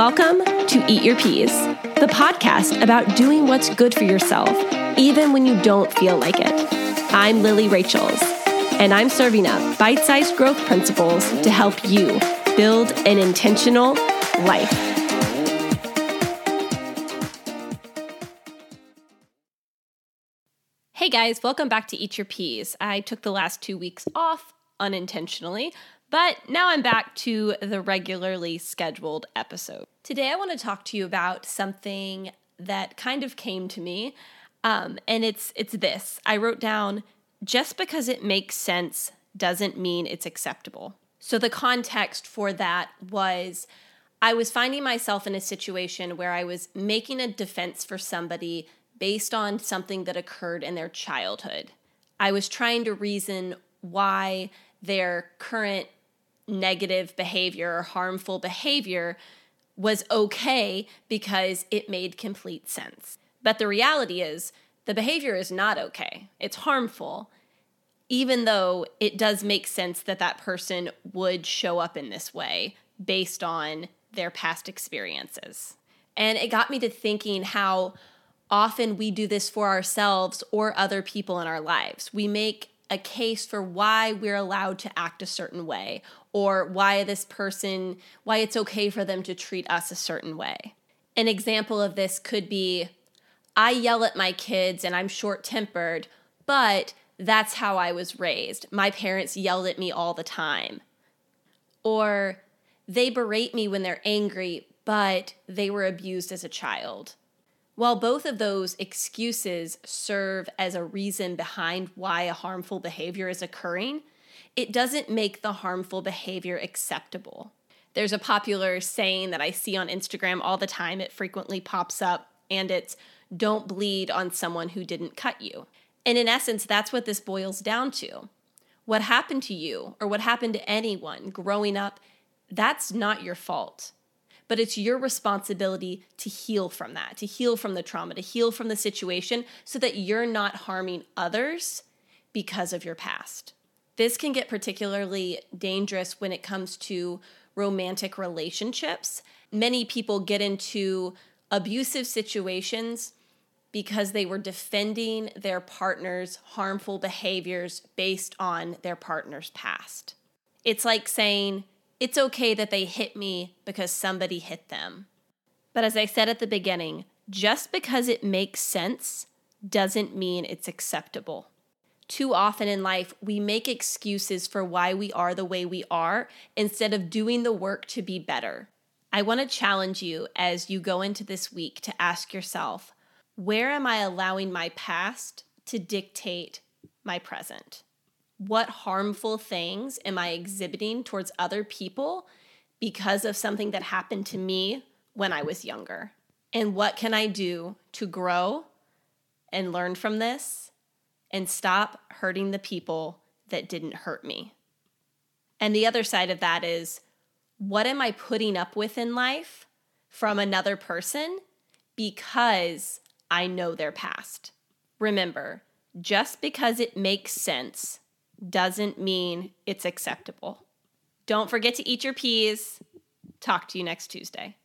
Welcome to Eat Your Peas, the podcast about doing what's good for yourself, even when you don't feel like it. I'm Lily Rachels, and I'm serving up bite sized growth principles to help you build an intentional life. Hey guys, welcome back to Eat Your Peas. I took the last two weeks off unintentionally, but now I'm back to the regularly scheduled episode. Today I want to talk to you about something that kind of came to me, um, and it's it's this. I wrote down just because it makes sense doesn't mean it's acceptable. So the context for that was I was finding myself in a situation where I was making a defense for somebody based on something that occurred in their childhood. I was trying to reason why their current negative behavior or harmful behavior was okay because it made complete sense. But the reality is, the behavior is not okay. It's harmful, even though it does make sense that that person would show up in this way based on their past experiences. And it got me to thinking how often we do this for ourselves or other people in our lives. We make a case for why we're allowed to act a certain way or why this person, why it's okay for them to treat us a certain way. An example of this could be I yell at my kids and I'm short tempered, but that's how I was raised. My parents yelled at me all the time. Or they berate me when they're angry, but they were abused as a child. While both of those excuses serve as a reason behind why a harmful behavior is occurring, it doesn't make the harmful behavior acceptable. There's a popular saying that I see on Instagram all the time. It frequently pops up, and it's don't bleed on someone who didn't cut you. And in essence, that's what this boils down to. What happened to you or what happened to anyone growing up, that's not your fault. But it's your responsibility to heal from that, to heal from the trauma, to heal from the situation so that you're not harming others because of your past. This can get particularly dangerous when it comes to romantic relationships. Many people get into abusive situations because they were defending their partner's harmful behaviors based on their partner's past. It's like saying, it's okay that they hit me because somebody hit them. But as I said at the beginning, just because it makes sense doesn't mean it's acceptable too often in life, we make excuses for why we are the way we are instead of doing the work to be better. I want to challenge you as you go into this week to ask yourself where am I allowing my past to dictate my present? What harmful things am I exhibiting towards other people because of something that happened to me when I was younger? And what can I do to grow and learn from this and stop hurting the people that didn't hurt me. And the other side of that is what am I putting up with in life from another person because I know their past? Remember, just because it makes sense doesn't mean it's acceptable. Don't forget to eat your peas. Talk to you next Tuesday.